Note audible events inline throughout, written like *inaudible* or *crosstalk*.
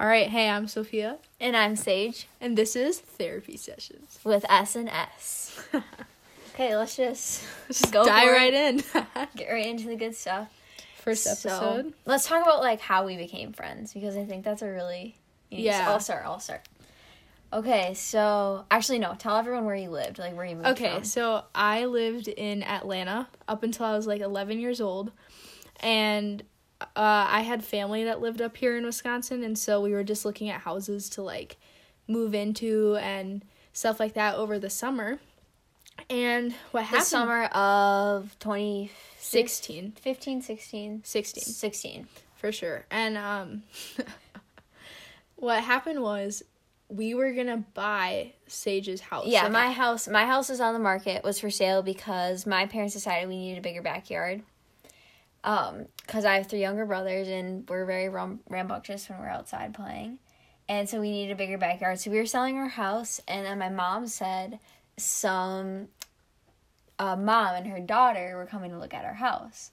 All right, hey, I'm Sophia, And I'm Sage and this is Therapy Sessions. with S and S. *laughs* okay, let's just Just Go dive for right in. *laughs* get right into the good stuff. First So, episode. let's talk about like how we became friends because I think that's a really Yeah. I'll start. I'll start. Okay, so actually no, tell everyone where you lived, like where you moved Okay, from. so I lived in Atlanta up until I was like 11 years old, and uh, I had family that lived up here in Wisconsin, and so we were just looking at houses to like move into and stuff like that over the summer. And what The happened? summer of 2016, 15, 16, 16. 16. for sure. And um *laughs* what happened was we were going to buy Sage's house. Yeah, Like, my house my house is on the market was for sale because my parents decided we needed a bigger backyard. Um, cuz I have three younger brothers and we're very ram- rambunctious when we're outside playing. And so we needed a bigger backyard. So we were selling our house and then my mom said some uh, mom and her daughter were coming to look at our house.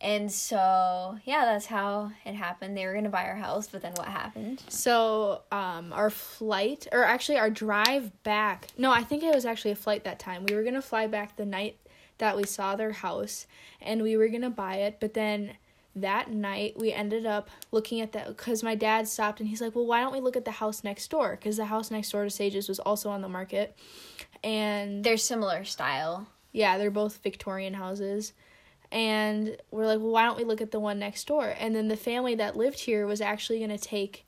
And so, yeah, that's how it happened. They were to buy our house, but then what happened? So, um, our flight, or actually our drive back. No, I think it was actually a flight that time. We were gonna fly back the night that we saw their house, and we were gonna buy it. But then that night we ended up looking at that because my dad stopped and he's like, "Well, why don't we look at the house next door? Because the house next door to Sage's was also on the market." And They're similar style. yeah, they're both Victorian houses. And we're like, well, why don't we look at the one next door? And then the family that lived here was actually going to take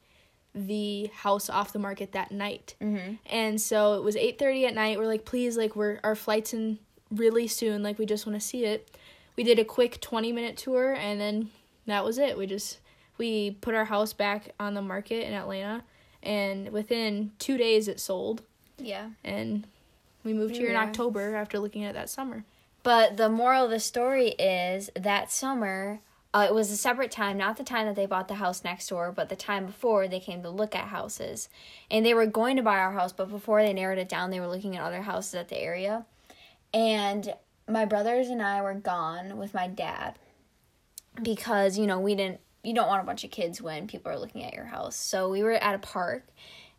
the house off the market that night. Mhm. And so it was 8:30 at night. We're like, please, like we're our flight's in really soon. Like we just want to see it. We did a quick 20 minute tour, and then that was it. We just we put our house back on the market in Atlanta, and within two days it sold. Yeah. And we moved here in we are. October after looking at it that summer. But the moral of the story is that summer, uh, it was a separate time, not the time that they bought the house next door, but the time before they came to look at houses. And they were going to buy our house, but before they narrowed it down, they were looking at other houses at the area. And my brothers and I were gone with my dad because, you know, we didn't, you don't want a bunch of kids when people are looking at your house. So we were at a park,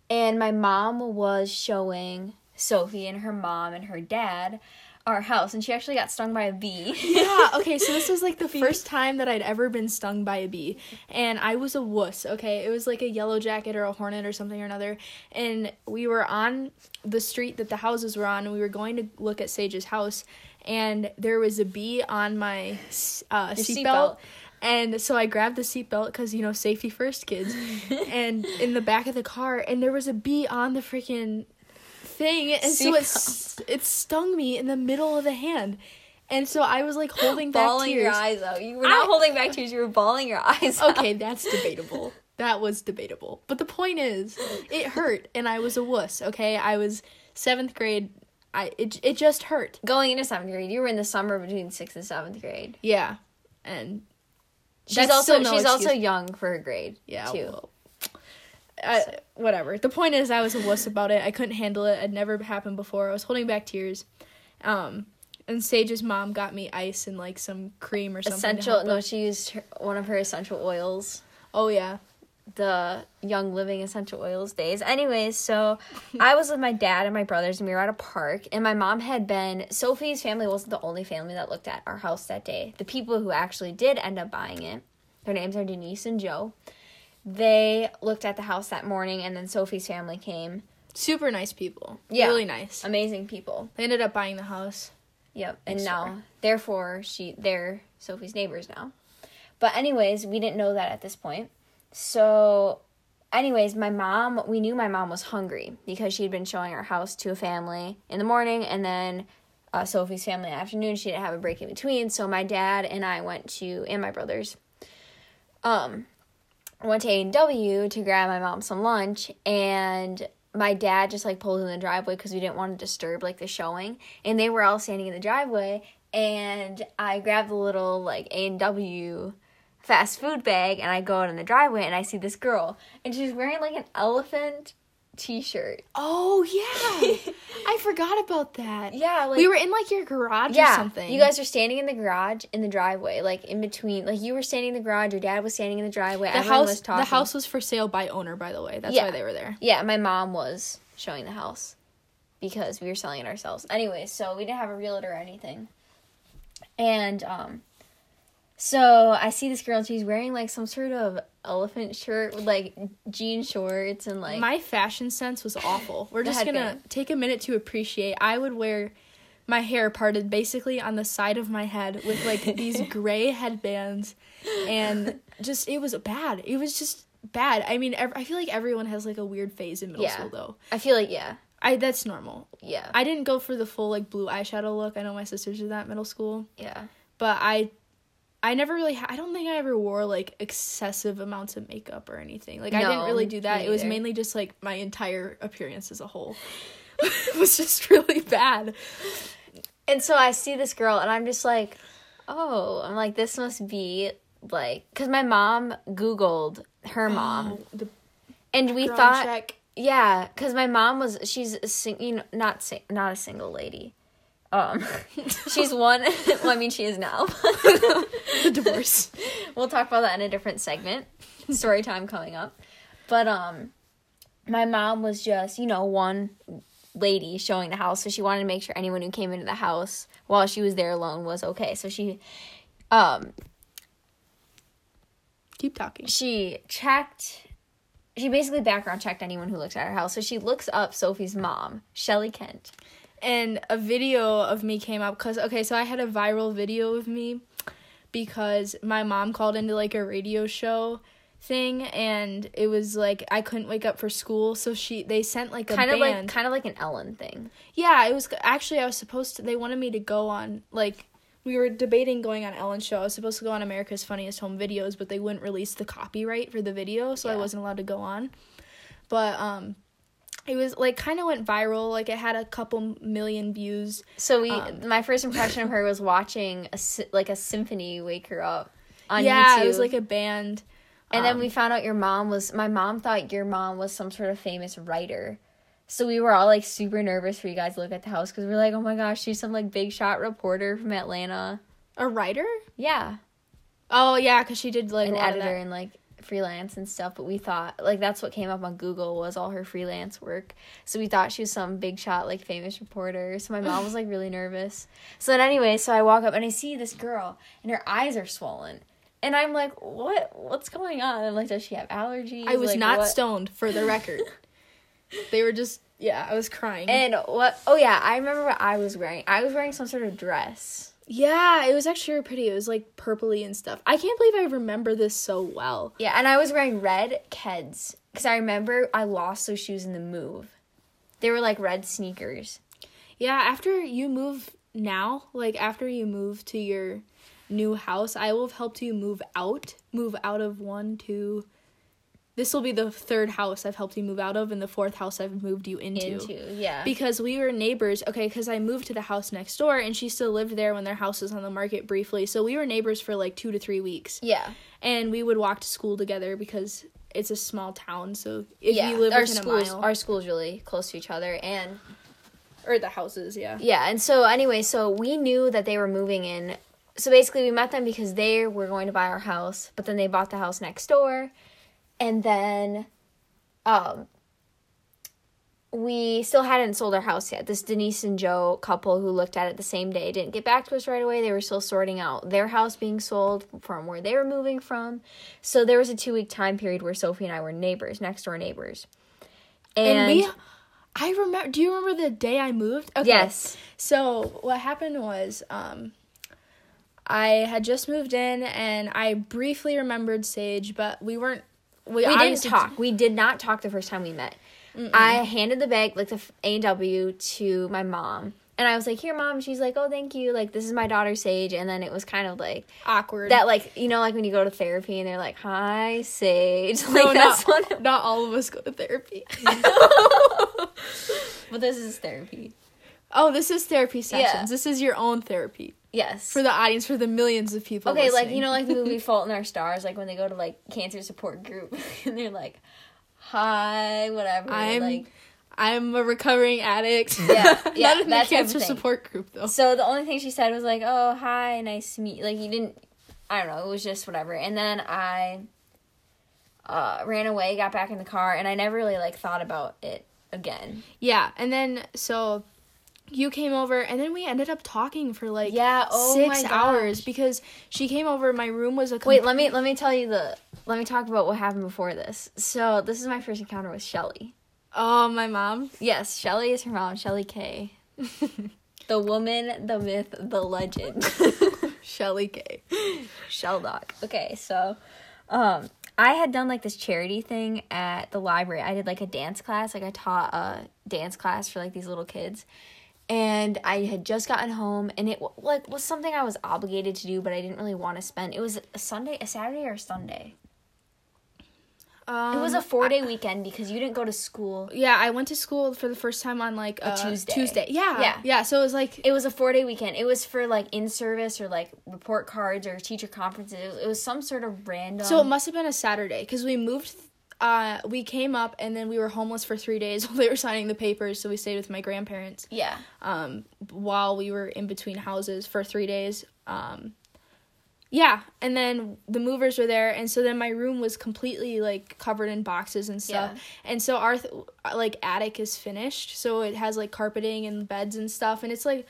and my mom was showing Sophie and her mom and her dad our house and she actually got stung by a bee. yeah, okay, so this was like *laughs* the first time that I'd ever been stung by a bee. And I was a wuss, okay? It was like a yellow jacket or a hornet or something or another. And we were on the street that the houses were on, and we were going to look at Sage's house. And there was a bee on my uh, seatbelt. seatbelt. And so I grabbed the seatbelt because, you know, safety first, kids. *laughs* and in the back of the car, and there was a bee on the freaking thing. And so it, it stung me in the middle of the hand. And so I was like holding back bawling your eyes out. You were not I- holding back tears, you were bawling your eyes out. Okay, that's debatable. That was debatable. But the point is, it hurt and I was a wuss, okay? I was 7th grade. I it it just hurt. Going into seventh grade, you were in the summer between sixth and seventh grade. Yeah. And She's also no she's also young for her grade. yeah, too. well, I, whatever. The point is I was a wuss about it. I couldn't handle it. It never happened before. I was holding back tears. Um and Sage's mom got me ice and like some cream or something. essential. No, she used her, one of her essential oils. Oh yeah. the Young Living Essential Oils days. Anyways, so I was with my dad and my brothers, and we were at a park. And my mom had been. Sophie's family wasn't the only family that looked at our house that day. The people who actually did end up buying it, their names are Denise and Joe. They looked at the house that morning, and then Sophie's family came. Super nice people. Yeah. Really nice. Amazing people. They ended up buying the house. Yep. And now, therefore, she they're Sophie's neighbors now. But anyways, we didn't know that at this point. So, anyways, my mom, we knew my mom was hungry because she'd been showing our house to a family in the morning and then uh, Sophie's family in the afternoon. She didn't have a break in between. So my dad and I went to, and my brothers, um, went to A&W to grab my mom some lunch and my dad just like pulled in the driveway because we didn't want to disturb like the showing and they were all standing in the driveway and I grabbed the little like A&W fast food bag and I go out in the driveway and I see this girl and she's wearing like an elephant t-shirt. Oh yeah, *laughs* I forgot about that. Yeah, like we were in like your garage or something. you guys are standing in the garage in the driveway, like in between. Like you were standing in the garage, your dad was standing in the driveway. the everyone house. was talking. The house was for sale by owner, by the way. That's Yeah. why they were there. Yeah, my mom was showing the house because we were selling it ourselves. Anyway, so we didn't have a realtor or anything. And um so I see this girl and she's wearing like some sort of elephant shirt with like jean shorts and like My fashion sense was awful. We're just gonna take a minute to appreciate. I would wear my hair parted basically on the side of my head with like these *laughs* gray headbands, and just it was bad. It was just bad. I mean, ev- I feel like everyone has like a weird phase in middle Yeah. school though. I feel like yeah. I that's normal. Yeah. I didn't go for the full like blue eyeshadow look. I know my sisters did that in middle school, yeah. but I. I never really. Ha- I don't think I ever wore like excessive amounts of makeup or anything. Like I didn't really do that. It was mainly just like my entire appearance as a whole. it *laughs* was just really bad. And so I see this girl and I'm just like, "Oh, I'm like this must be like cuz my mom googled her *gasps* mom Oh, and we thought check. Yeah, because my mom was she's a sing, you know, not sing, not a single lady. Um, *laughs* she's one. *laughs* well, I mean, she is now. *laughs* the divorce. we'll talk about that in a different segment. Story time coming up. But um, my mom was just you know one lady showing the house, so she wanted to make sure anyone who came into the house while she was there alone was okay. So she, um, Keep talking. she checked. She basically background checked anyone who looked at her house. So she looks up Sophie's mom, Shelly Kent. And a video of me came up because okay so i had a viral video of me because my mom called into like a radio show thing and it was like i couldn't wake up for school so she they sent like a kind of like kind of like an Ellen thing. yeah it was actually i was supposed to they wanted me to go on like we were debating going on ellen's show. I was supposed to go on america's funniest home videos but they wouldn't release the copyright for the video so i wasn't allowed to go on. But um it was like kind of went viral like it had a couple million views So we, Um, my first impression of her was watching a like a symphony wake her up on yeah, YouTube. it was like a band. and then um, we found out your mom was. My mom thought your mom was some sort of famous writer. So we were all like super nervous for you guys to look at the house because we are like, oh my gosh, she's some like big shot reporter from Atlanta. a writer. Yeah, Oh yeah, because she did like an a lot of editor and like freelance and stuff. But we thought like that's what came up on Google was all her freelance work. So we thought she was some big shot like famous reporter. So my mom was like really nervous. So then anyway, so I walk up and I see this girl and her eyes are swollen. And I'm like, what? What's going on? I'm like, does she have allergies? I was Like, not what? stoned for the record. *laughs* they were just yeah, I was crying. And what? Oh yeah, I remember what I was wearing. I was wearing some sort of dress. Yeah, it was actually pretty. It was like purpley and stuff. I can't believe I remember this so well. Yeah, and I was wearing red Keds because I remember I lost those shoes in the move. They were like red sneakers. Yeah, after you move now, like after you move to your new house, I will have helped you move out, move out of one, two. This will be the third house I've helped you move out of, and the fourth house I've moved you Into Into, yeah. because we were neighbors. Okay, because I moved to the house next door, and she still lived there when their house was on the market briefly. So we were neighbors for like two to three weeks, yeah. and we would walk to school together because it's a small town. So if yeah, you live our within schools, a mile, our school's really close to each other, and or the houses, yeah. yeah, and so anyway, so we knew that they were moving in. So basically, we met them because they were going to buy our house, but then they bought the house next door, and then, um, we still hadn't sold our house yet. This Denise and Joe couple who looked at it the same day didn't get back to us right away. They were still sorting out their house being sold from where they were moving from. So there was a two week time period where Sophie and I were neighbors, next door neighbors. And, we, I remember. Do you remember the day I moved? Okay. Yes. So what happened was, um, I had just moved in, and I briefly remembered Sage, but we weren't. We, we didn't talk. We did not talk the first time we met. I handed the bag, like the A and W, to my mom, and I was like, "Here, mom." She's like, "Oh, thank you. Like, this is my daughter Sage." And then it was kind of like awkward. that, like you know, like when you go to therapy and they're like, "Hi, Sage." *laughs* Like no, that's not, what. not all of us go to therapy. *laughs* *laughs* but this is therapy. oh, this is therapy sessions. Yeah. This is your own therapy Yes. for the audience, for the millions of people. okay, like you know, like the *laughs* movie Fault in Our Stars, like when they go to like cancer support group *laughs* and they're like, hi, whatever. I'm like I'm a recovering addict. Yeah, *laughs* yeah, Not in the cancer support group though. So the only thing she said was like, "Oh, hi, nice to meet." you." Like you didn't. I don't know. It was just whatever. And then I uh, ran away, got back in the car, and I never really like thought about it again. Yeah, and then so you came over, and then we ended up talking for like Yeah, oh six hours because she came over. My room was a Wait, let me let me tell you the. Let me talk about what happened before this. So this is my first encounter with Shelly. oh my mom. Yes, Shelly is her mom, Shelly K. *laughs* the woman, the myth, the legend. *laughs* Shelly K. Shelldock. Okay, so um I had done like this charity thing at the library. I did like a dance class, like I taught a dance class for like these little kids. And I had just gotten home and it like was something I was obligated to do, but I didn't really want to spend. It was a Sunday, a Saturday or a Sunday. Um, It was a 4-day weekend because you didn't go to school. Yeah, I went to school for the first time on like a Tuesday. Tuesday. Yeah, Yeah. yeah. So it was like It was a 4-day weekend. It was for like in service or like report cards or teacher conferences. It was, it was some sort of random so it must have been a Saturday because we moved. Uh, we came up and then we were homeless for three days *laughs* while they were signing the papers. So we stayed with my grandparents. Yeah. um, while we were in between houses for three days. Um, yeah, and then the movers were there, and so then my room was completely like covered in boxes and stuff. Yeah. And so our th- like attic is finished, so it has like carpeting and beds and stuff. And it's like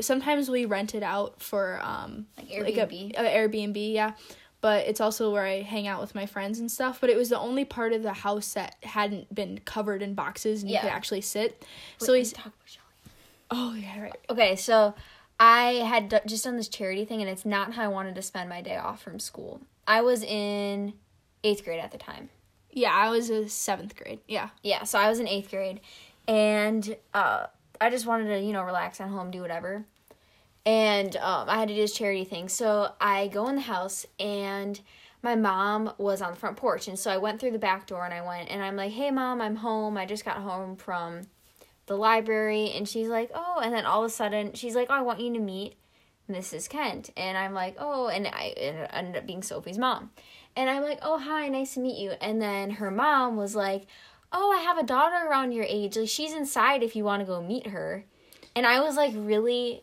sometimes we rent it out for um Like a, Airbnb. a Airbnb, yeah. But it's also where I hang out with my friends and stuff. But it was the only part of the house that hadn't been covered in boxes and you could actually sit. Wait, so he's talk about Shelly. oh yeah right Okay, so I had d- just done this charity thing, and it's not how I wanted to spend my day off from school. I was in eighth grade at the time. yeah I was a seventh grade yeah Yeah, so I was in eighth grade, and uh, I just wanted to, you know, relax at home, do whatever. And um, I had to do this charity thing. So I go in the house, and my mom was on the front porch. And so I went through the back door, and I went, and I'm like, hey, mom, I'm home. I just got home from the library. And she's like, oh. And then all of a sudden, she's like, oh, I want you to meet Mrs. Kent. And I'm like, oh. And I it ended up being Sophie's mom. And I'm like, oh, hi, nice to meet you. And then her mom was like, oh, I have a daughter around your age. Like, she's inside if you want to go meet her. And I was like, really?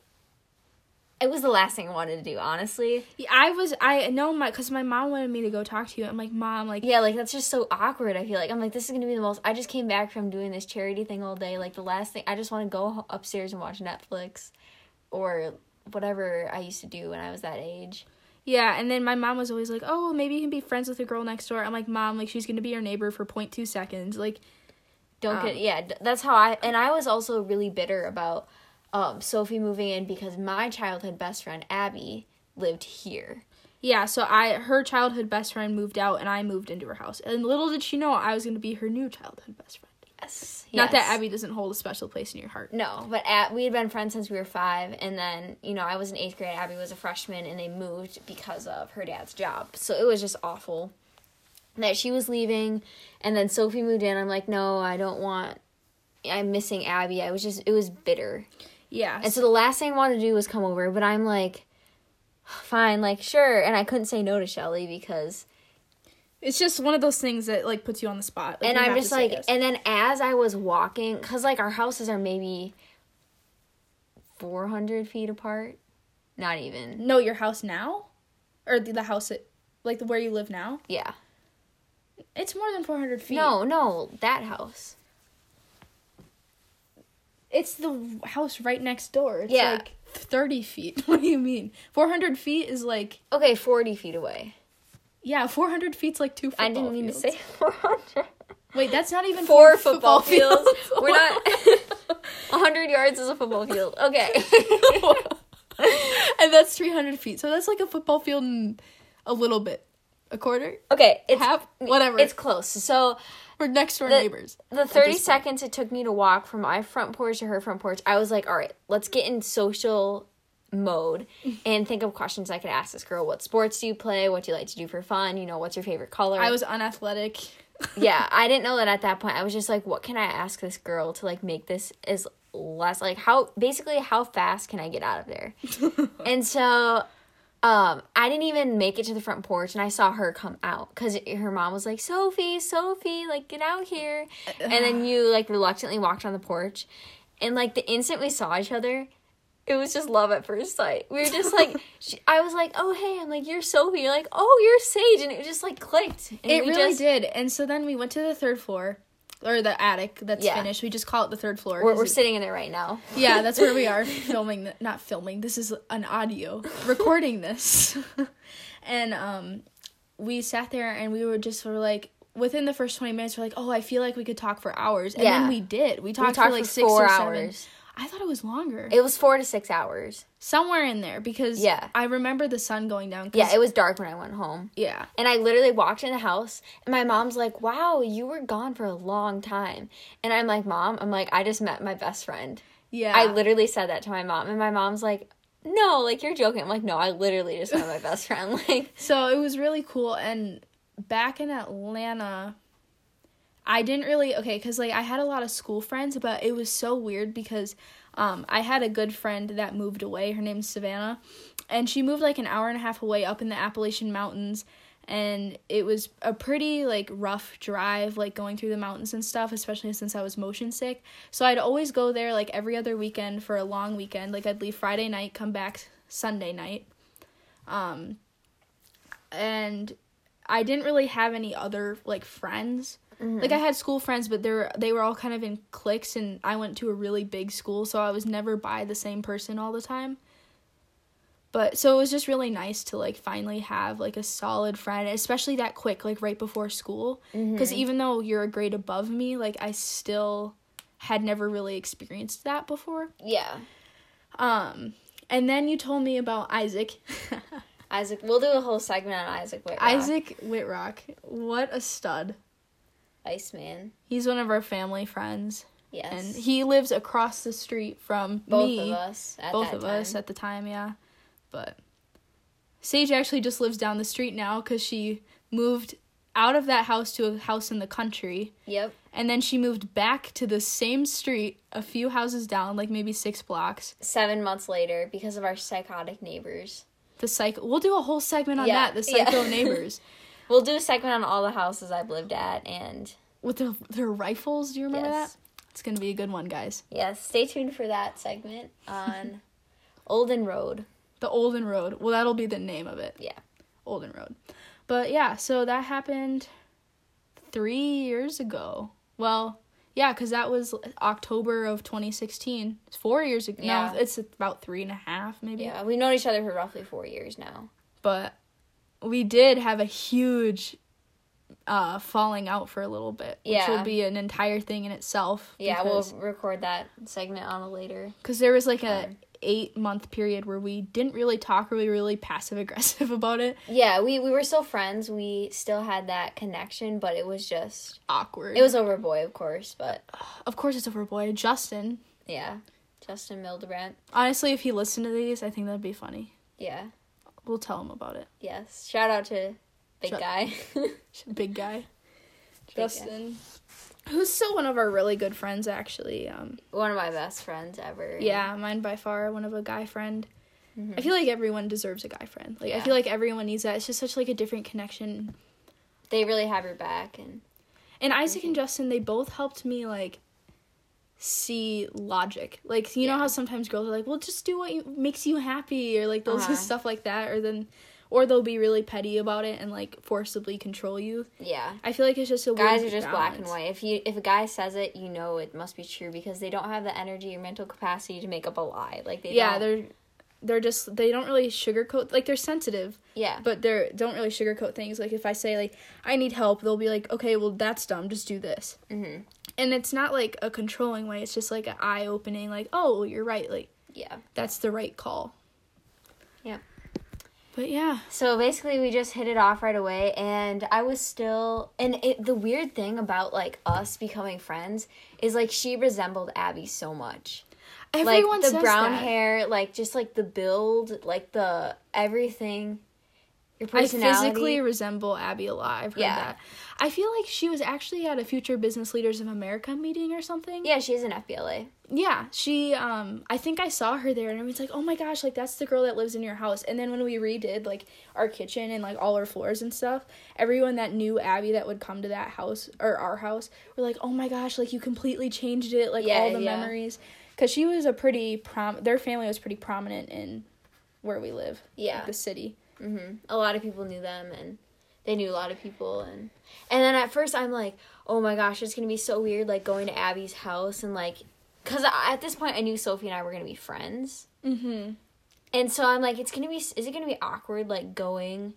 It was the last thing I wanted to do, honestly. Yeah, I was I know my because my mom wanted me to go talk to you. I'm like, mom, like Yeah, like, that's just so awkward. I feel like, I'm like, this is to be the most. I just came back from doing this charity thing all day. Like, the last thing, I just want to go upstairs and watch Netflix or whatever I used to do when I was that age. yeah. And then my mom was always like, oh, maybe you can be friends with the girl next door. I'm like, mom, like she's gonna be your neighbor for 0.2 seconds. Like, Don't Um, get yeah. That's how I and I was also really bitter about um Sophie moving in because my childhood best friend Abby lived here. yeah. So I her childhood best friend moved out, and I moved into her house. And little did she know I was gonna be her new childhood best friend. Yes. Not that Abby doesn't hold a special place in your heart. No, but at, we had been friends since we were five, and then you know I was in eighth grade. Abby was a freshman, and they moved because of her dad's job. So it was just awful that she was leaving, and then Sophie moved in. I'm like, no, I don't want. I'm missing Abby. I was just it was bitter, Yeah. and so the last thing I wanted to do was come over. But I'm like, fine, like sure, and I couldn't say no to Shelly because it's just one of those things that like puts you on the spot. Like, and I'm just like, yes. and then as I was walking, cause like our houses are maybe 400 feet apart, not even. no, your house now, or the, the house that like the where you live now. Yeah. It's more than 400 feet. No, no, that house. It's the house right next door. It's Yeah. like 30 feet. *laughs* What do you mean? 400 feet is like, Okay, 40 feet away. yeah, 400 feet's like two football I didn't mean fields. to say *laughs* 400. Wait, that's not even Four football fields. fields. *laughs* We're not. 100 yards is a football field. Okay. and that's 300 feet. So that's like a football field and a little bit. A quarter? Okay, it's Half? Whatever. it's close. So *laughs* We're next door the- neighbors. the 30 seconds it took me to walk from my front porch to her front porch, I was like, all right, let's get in social mode *laughs* and think of questions I could ask this girl. What sports do you play? What do you like to do for fun? You know, what's your favorite color? I was unathletic. *laughs* yeah, I didn't know that at that point. I was just like, what can I ask this girl to like make this as less like how basically how fast can I get out of there? and so um, I didn't even make it to the front porch, and I saw her come out because her mom was like, "Sophie, Sophie, like get out here," and then you like reluctantly walked on the porch, and like the instant we saw each other, it was just love at first sight. We were just like, *laughs* she, I was like, "Oh hey," I'm like, "You're Sophie," you're like, "Oh you're Sage," and it just like clicked. And It we really just, did. And so then we went to the third floor. Or the attic that's Yeah. finished. We just call it the third floor. We're, we're it- sitting in there right now. *laughs* Yeah, that's where we are *laughs* filming. th- Not filming. This is an audio recording this, *laughs* and um, we sat there and we were just sort of like within the first twenty minutes, we're like, oh, I feel like we could talk for hours, and Yeah. then we did. We talked, We talked for like for six or seven. I thought it was longer, It was four to six hours. somewhere in there because Yeah. I remember the sun going down. Yeah, it was dark when I went home. yeah, And I literally walked in the house, and my mom's like, "Wow, you were gone for a long time." And I'm like, "Mom, I'm like, I just met my best friend." yeah. I literally said that to my mom, and my mom's like, "No, like you're joking." I'm like, "No, I literally just met my best friend." *laughs* Like, So it was really cool. And back in Atlanta, I didn't really okay because like I had a lot of school friends, but it was so weird because um, I had a good friend that moved away. Her name's Savannah, and she moved like an hour and a half away up in the Appalachian Mountains. And it was a pretty like rough drive, like going through the mountains and stuff, especially since I was motion sick. So I'd always go there like every other weekend for a long weekend. Like I'd leave Friday night, come back Sunday night. Um, and I didn't really have any other like friends. Like I had school friends, but they were they were all kind of in cliques, and I went to a really big school, so I was never by the same person all the time. But so it was just really nice to like finally have like a solid friend, especially that quick, like right before school. Because even though you're a grade above me, like I still had never really experienced that before. yeah, Um, and then you told me about Isaac. *laughs* Isaac. We'll do a whole segment on Isaac Whitrock. Isaac Whitrock, what a stud. Iceman. He's one of our family friends, Yes, and he lives across the street from both me. of us. At both of time. us at the time, yeah. But Sage actually just lives down the street now because she moved out of that house to a house in the country, Yep. and then she moved back to the same street, a few houses down, like maybe six blocks. Seven months later, because of our psychotic neighbors. The psycho. We'll do a whole segment on Yeah, that. The yeah. psycho *laughs* neighbors We'll do a segment on all the houses I've lived at, and with the, their rifles. Do you remember yes, that? It's gonna be a good one, guys. yes. Stay tuned for that segment on *laughs* Olden Road. The Olden Road. Well, that'll be the name of it. Yeah. Olden Road. But yeah, so that happened three years ago. Well, yeah, because that was October of 2016. It's four years ago. Yeah. No, it's about three and a half, maybe. Yeah, we've known each other for roughly four years now. But we did have a huge uh falling out for a little bit which Yeah. will be an entire thing in itself Yeah, we'll record that segment on a later. because there was like a eight month period where we didn't really talk really really passive aggressive *laughs* about it Yeah, we we were still friends. We still had that connection, but it was just awkward it was over boy, of course. But of course it's over boy justin yeah, Justin Mildebrandt. honestly if he listened to these i think that'd be funny Yeah, we'll tell him about it yes. Shout out to big Shout- *laughs* guy. big guy guy. justin who's still one of our really good friends actually um One of my best friends ever. yeah mine by far one of a guy friend Mhm. i feel like everyone deserves a guy friend like i feel like everyone needs that it's just such like a different connection they really have your back, and And Isaac Mm-hmm. and Justin, they both helped me like see logic. Like you know how sometimes girls are like, "Well, just do what you, makes you happy," or like those Uh-huh. stuff like that, or then, or they'll be really petty about it and like forcibly control you. yeah. I feel like it's just a Guys are just black and white. If you if a guy says it, you know it must be true because they don't have the energy or mental capacity to make up a lie. Like they Yeah, don't. they're they're just they don't really sugarcoat like they're sensitive, yeah but they're don't really sugarcoat things. Like if I say like I need help, they'll be like, "Okay, well that's dumb. Just do this." hmm And it's not like a controlling way. It's just like an eye opening. Like, "Oh, you're right. Like yeah. that's the right call." Yep. But yeah. So basically, we just hit it off right away, and I was still. And it, the weird thing about like us becoming friends is like she resembled Abby so much. Everyone like the brown that. hair, like just like the build, like the everything. Your I physically resemble Abby a lot. I've heard Yeah. that. I feel like she was actually at a Future Business Leaders of America meeting or something. yeah, she's an FBLA. Yeah, she um I think I saw her there and I was like, "Oh my gosh, like that's the girl that lives in your house." And then when we redid like our kitchen and like all our floors and stuff, everyone that knew Abby that would come to that house or our house were like, "Oh my gosh, like you completely changed it, like Yeah, all the yeah. memories." Cuz she was a pretty prom their family was pretty prominent in where we live, Yeah. like the city. Hmm A lot of people knew them, and they knew a lot of people, and and then at first I'm like, oh my gosh, it's gonna be so weird, like going to Abby's house and like, cause I, at this point I knew Sophie and I were gonna be friends, Mhm. and so I'm like, it's gonna be, is it gonna be awkward like going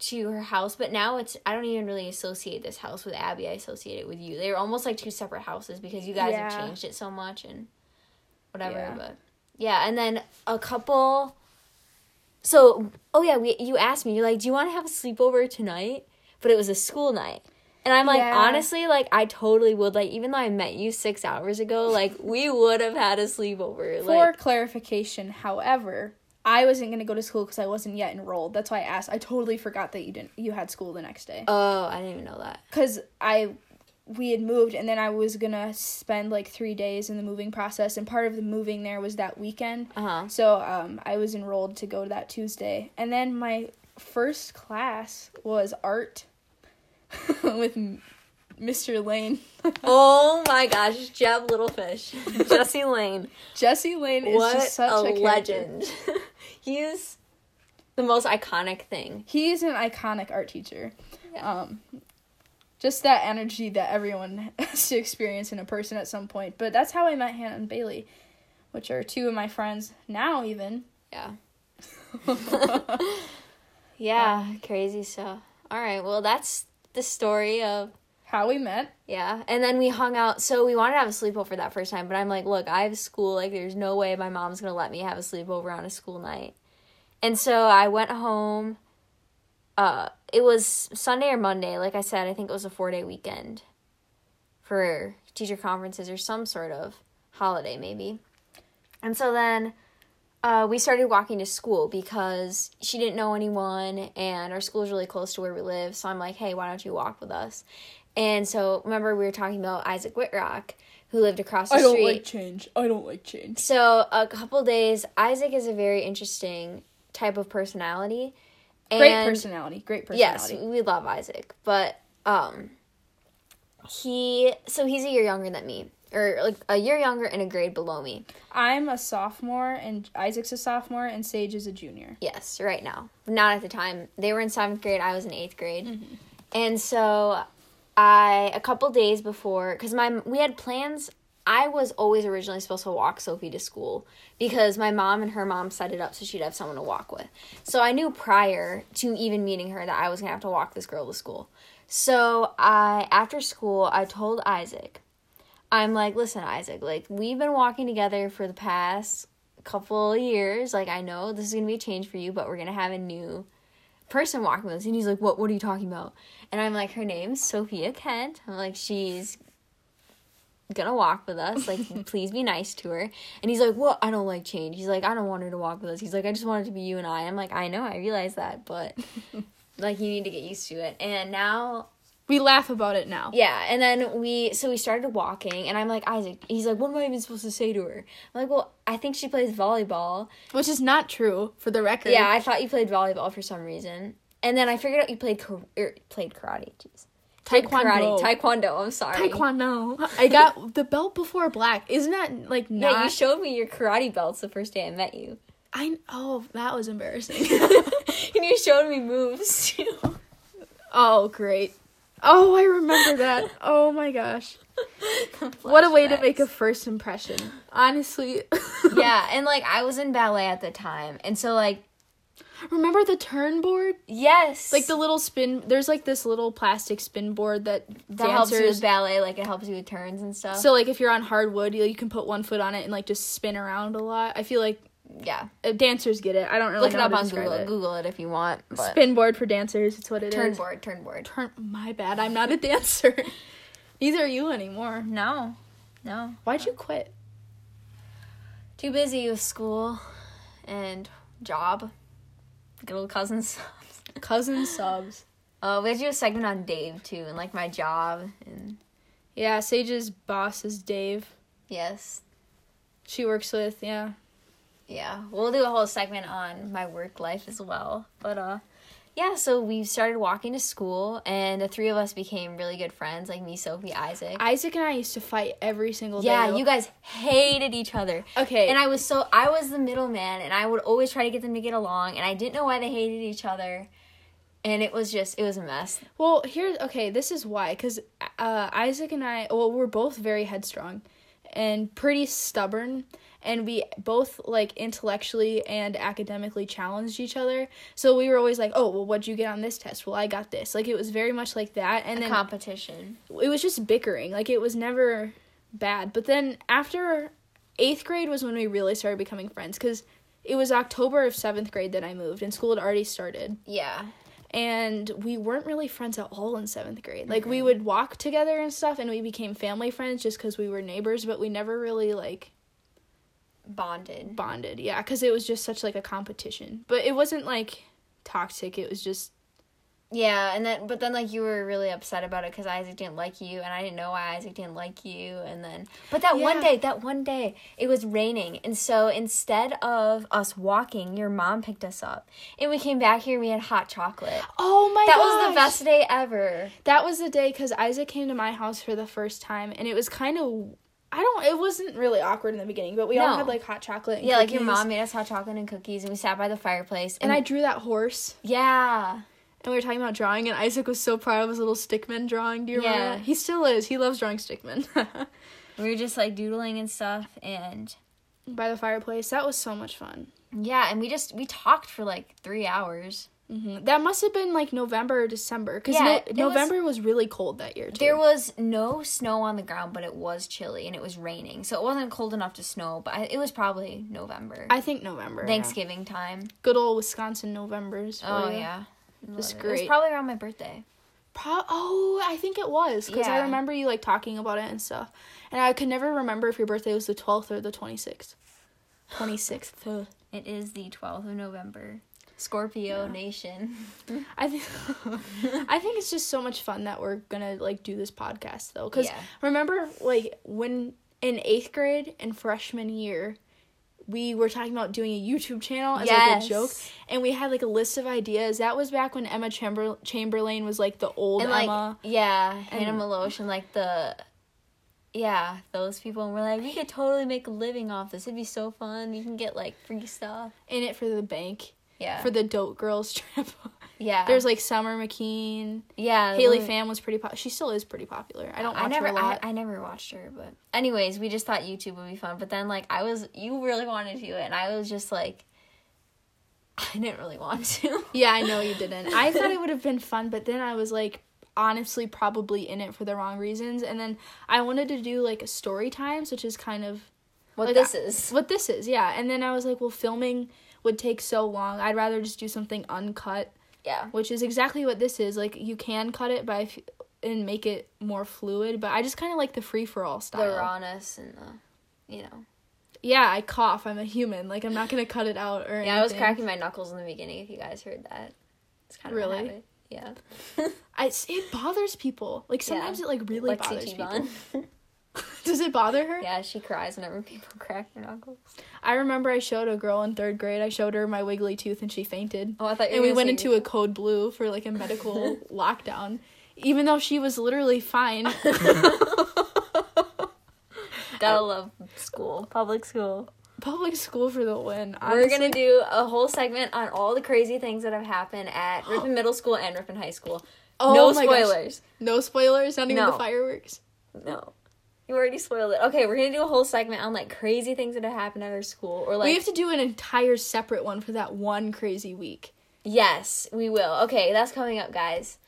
to her house? But now it's, I don't even really associate this house with Abby. I associate it with you. They're almost like two separate houses because you guys have changed it so much and whatever. Yeah. But yeah, and then a couple. So, oh yeah, we you asked me, you're like, do you want to have a sleepover tonight? But it was a school night. And I'm like, Yeah. honestly, like I totally would like even though I met you 6 hours ago, like we would have had a sleepover. For Like clarification, however, I wasn't going to go to school cuz I wasn't yet enrolled. That's why I asked. I totally forgot that you didn't you had school the next day. Oh, I didn't even know that. because I we had moved and then I was gonna spend like three days in the moving process and part of the moving there was that weekend. Uh-huh. So um, I was enrolled to go to that Tuesday and then my first class was art *laughs* with Mr. Lane. *laughs* Oh my gosh, Jeb Littlefish. *laughs* Jesse Lane. Jesse Lane is what just such a, a, legend. He's the most iconic thing. He's an iconic art teacher. Yeah. Um, just that energy that everyone *laughs* has to experience in a person at some point. But that's how I met Hannah and Bailey, which are two of my friends now, even. Yeah. *laughs* *laughs* Yeah, crazy stuff. All right, well, that's the story of how we met. yeah, and then we hung out. So we wanted to have a sleepover that first time, but I'm like, look, I have school. Like, there's no way my mom's gonna let me have a sleepover on a school night. And so I went home. Uh, it was Sunday or Monday. Like I said, I think it was a four day weekend for teacher conferences or some sort of holiday, maybe. And so then uh, we started walking to school because she didn't know anyone and our school is really close to where we live. So I'm like, hey, why don't you walk with us? And so remember, we were talking about Isaac Whitrock, who lived across the street. I don't street. like change. I don't like change. So a couple days, Isaac is a very interesting type of personality. Great And- personality. Great personality. Yes, we love Isaac, but um, he so he's a year younger than me, or like a year younger and a grade below me. I'm a sophomore, and Isaac's a sophomore, and Sage is a junior. Yes, right now. Not at the time. They were in seventh grade. I was in eighth grade, Mm-hmm. and so I a couple days before because my we had plans. I was always originally supposed to walk Sophie to school because my mom and her mom set it up so she'd have someone to walk with. So I knew prior to even meeting her that I was gonna have to walk this girl to school. So I after school I told Isaac, I'm like, listen, Isaac, like we've been walking together for the past couple of years. Like I know this is gonna be a change for you, but we're gonna have a new person walking with us. And he's like, What what are you talking about? And I'm like, Her name's Sophia Kent. I'm like, she's gonna walk with us. Like, *laughs* please be nice to her. And he's like, What? I don't like change. He's like, I don't want her to walk with us. He's like, I just want it to be you and I. I'm like, I know, I realize that, but *laughs* like you need to get used to it. And now We laugh about it now. yeah, and then we so we started walking, and I'm like Isaac. He's like, "What am I even supposed to say to her?" I'm like, "Well, I think she plays volleyball." Which is not true, for the record. Yeah, I thought you played volleyball for some reason, and then I figured out you played kar- er, played karate. Jeez, Taekwondo. Karate, taekwondo. I'm sorry. Taekwondo. I got *laughs* the belt before black. Isn't that like not? Yeah, you showed me your karate belts the first day I met you, I oh that was embarrassing. and *laughs* *laughs* you showed me moves too. oh great. Oh, I remember that. Oh my gosh. What a way to make a first impression. Honestly. yeah, and like I was in ballet at the time, and so like Remember the turn board? yes, Like the little spin there's like this little plastic spin board that, that helps you dancers with ballet, like it helps you with turns and stuff. So like if you're on hardwood, you, you can put one foot on it and like just spin around a lot. I feel like yeah, uh, dancers get it. I don't really look it up on Google. it. Google it if you want. But Spin board for dancers. It's what it is. turn board, turn board. Turn. My bad. I'm not a *laughs* dancer. Neither are you anymore. No, no. Why'd you quit? Too busy with school and job. Good old cousins. cousin subs. Uh, we have to do a segment on Dave too, and like my job, and Yeah, Sage's boss is Dave. yes, She works with yeah. yeah, we'll do a whole segment on my work life as well. But uh, yeah, so we started walking to school, and the three of us became really good friends, like me, Sophie, Isaac. Isaac and I used to fight every single day. yeah, you guys hated each other. Okay. And I was so I was the middleman, and I would always try to get them to get along, and I didn't know why they hated each other, and it was just it was a mess. Well, here, okay, this is why. Because uh, Isaac and I, well, we're both very headstrong and pretty stubborn. And we both, like, intellectually and academically challenged each other. So we were always like, oh, well, what'd you get on this test? Well, I got this. Like, it was very much like that. And then Competition. it was just bickering. Like, it was never bad. But then after eighth grade was when we really started becoming friends. Because it was October of seventh grade that I moved, and school had already started Yeah. and we weren't really friends at all in seventh grade. Like we would walk together and stuff, and we became family friends just because we were neighbors. But we never really like Bonded. bonded. Yeah, because it was just such like a competition. But it wasn't like toxic. It was just Yeah, and then but then like you were really upset about it because Isaac didn't like you, and I didn't know why Isaac didn't like you, and then but that one day, that one day, it was raining, and so instead of us walking, your mom picked us up, and we came back here. and We had hot chocolate. oh my. God, that was the best day ever. That was the day because Isaac came to my house for the first time, and it was kind of. I don't. It wasn't really awkward in the beginning, but we all had like hot chocolate. And Yeah, like your mom made us hot chocolate and cookies, and we sat by the fireplace. And I drew that horse. yeah, And we were talking about drawing, and Isaac was so proud of his little stickman drawing. Do you remember? Yeah. He still is. He loves drawing stickmen. *laughs* we were just like doodling and stuff, and By the fireplace. That was so much fun. yeah, and we just we talked for like three hours. Hmm That must have been like November or December, because Yeah, was- November was, really cold that year too. There was no snow on the ground, but it was chilly and it was raining, so it wasn't cold enough to snow. But I, it was probably November, I think November. yeah. Thanksgiving time. Good old Wisconsin Novembers. for Oh ya. yeah, Just It was great. probably around my birthday. Pro- oh, I think it was because I remember you like talking about it and stuff, and I could never remember if your birthday was the twelfth or the twenty sixth. *sighs* Twenty sixth. It is the twelfth of November. Scorpio Nation. *laughs* I think *laughs* I think it's just so much fun that we're gonna like do this podcast though. Cause Yeah. remember like when in eighth grade and freshman year, we were talking about doing a YouTube channel as like Yes. a joke, and we had like a list of ideas. That was back when Emma Chamber- Chamberlain was like the old and like Emma. yeah, Hannah And- Meloche and like the yeah those people. And we're like, we could totally make a living off this. It'd be so fun. We can get like free stuff. In it for the bank Yeah, for the Dope Girls *laughs* trip. yeah. There's like Summer Mckeen. yeah Haley we- Pham was pretty pop. She still is pretty popular. I don't watch I never, her a lot. I, I never watched her, but anyways, we just thought YouTube would be fun. But then, like, I was, you really wanted to do it, and I was just like, *laughs* I didn't really want to. *laughs* Yeah, I know you didn't. I thought it would have been fun, but then I was like honestly probably in it for the wrong reasons. And then I wanted to do like a story times, which is kind of what Like, this is. what this is. Yeah. And then I was like, well, filming would take so long. I'd rather just do something uncut, Yeah, which is exactly what this is. Like you can cut it by f- and make it more fluid, but I just kind of like the free for all style. the rawness and the, you know. Yeah, I cough. I'm a human. Like I'm not going to cut it out or *laughs* Yeah, I was cracking my knuckles in the beginning. If you guys heard that, it's kind of Really? Yeah, *laughs* I, it bothers people. Like sometimes it like really Lexi bothers people. *laughs* *laughs* Does it bother her? yeah, she cries whenever people *laughs* crack their knuckles. I remember I showed a girl in third grade. I showed her my wiggly tooth and she fainted. Oh, I thought you And we went into a code blue for like a *laughs* medical lockdown, even though she was literally fine. Gotta love school, public school. Public school for the win. We're gonna do a whole segment on all the crazy things that have happened at *gasps* Ripon Middle School and Ripon High School. Oh no my gosh. spoilers. no spoilers. Not even No. the fireworks. No. You already spoiled it. Okay, we're gonna do a whole segment on like crazy things that have happened at our school. Or like we have to do an entire separate one for that one crazy week. Yes, we will. Okay, that's coming up, guys.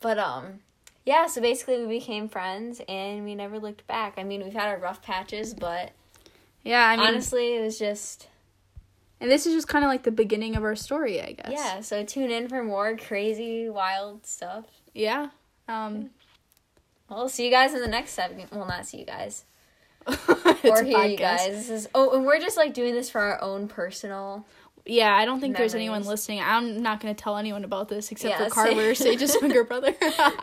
But um yeah, so basically we became friends and we never looked back. I mean, we've had our rough patches, but Yeah, I mean, honestly, it was just and this is just kind of like the beginning of our story, I guess. yeah, so tune in for more crazy wild stuff. Yeah. Um. Well, see you guys in the next segment. Well, not see you guys. *laughs* or hear you guys. This is oh, and we're just like doing this for our own personal. yeah, I don't think there's anyone listening. I'm not gonna tell anyone about this except Yeah, for Carver. *laughs* Sage's *laughs* younger brother.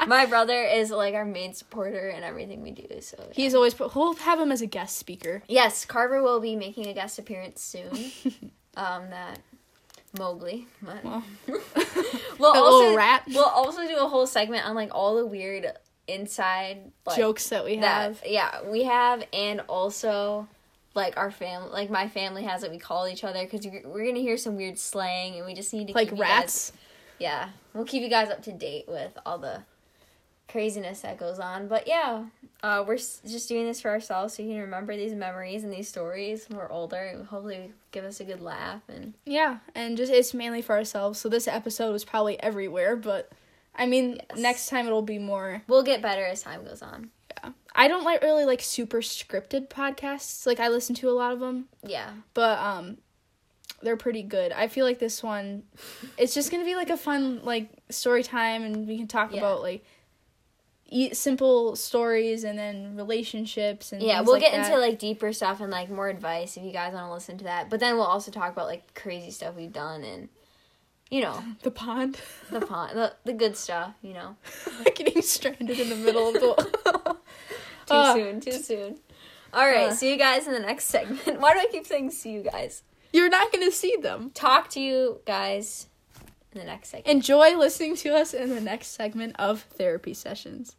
My brother is like our main supporter in everything we do. So He's always put. We'll have him as a guest speaker. yes, Carver will be making a guest appearance soon. um, that Mowgli. But- Well, we'll also rat we'll also do a whole segment on like all the weird inside like, jokes that we that have. yeah we have and also like our family like my family has that we call each other because we're gonna hear some weird slang and we just need to Like keep you guys- rats. yeah we'll keep you guys up to date with all the craziness that goes on but yeah uh, we're s- just doing this for ourselves so you can remember these memories and these stories when we're older and hopefully give us a good laugh and Yeah, and just it's mainly for ourselves. So this episode was probably everywhere, but I mean, Yes. next time it'll be more. we'll get better as time goes on Yeah, I don't like really like super scripted podcasts. Like I listen to a lot of them, yeah but um, they're pretty good. I feel like this one, it's just gonna be like a fun like story time, and we can talk Yeah. about like. E- simple stories and then relationships and yeah we'll like get that. into like deeper stuff and like more advice if you guys want to listen to that but then we'll also talk about like crazy stuff we've done and you know the pond the pond the, the good stuff you know *laughs* getting stranded in the middle of the *laughs* too Uh, soon too soon all right uh. see you guys in the next segment *laughs* why do i keep saying see you guys You're not going to see them. talk to you guys in the next segment Enjoy listening to us in the next segment of therapy sessions.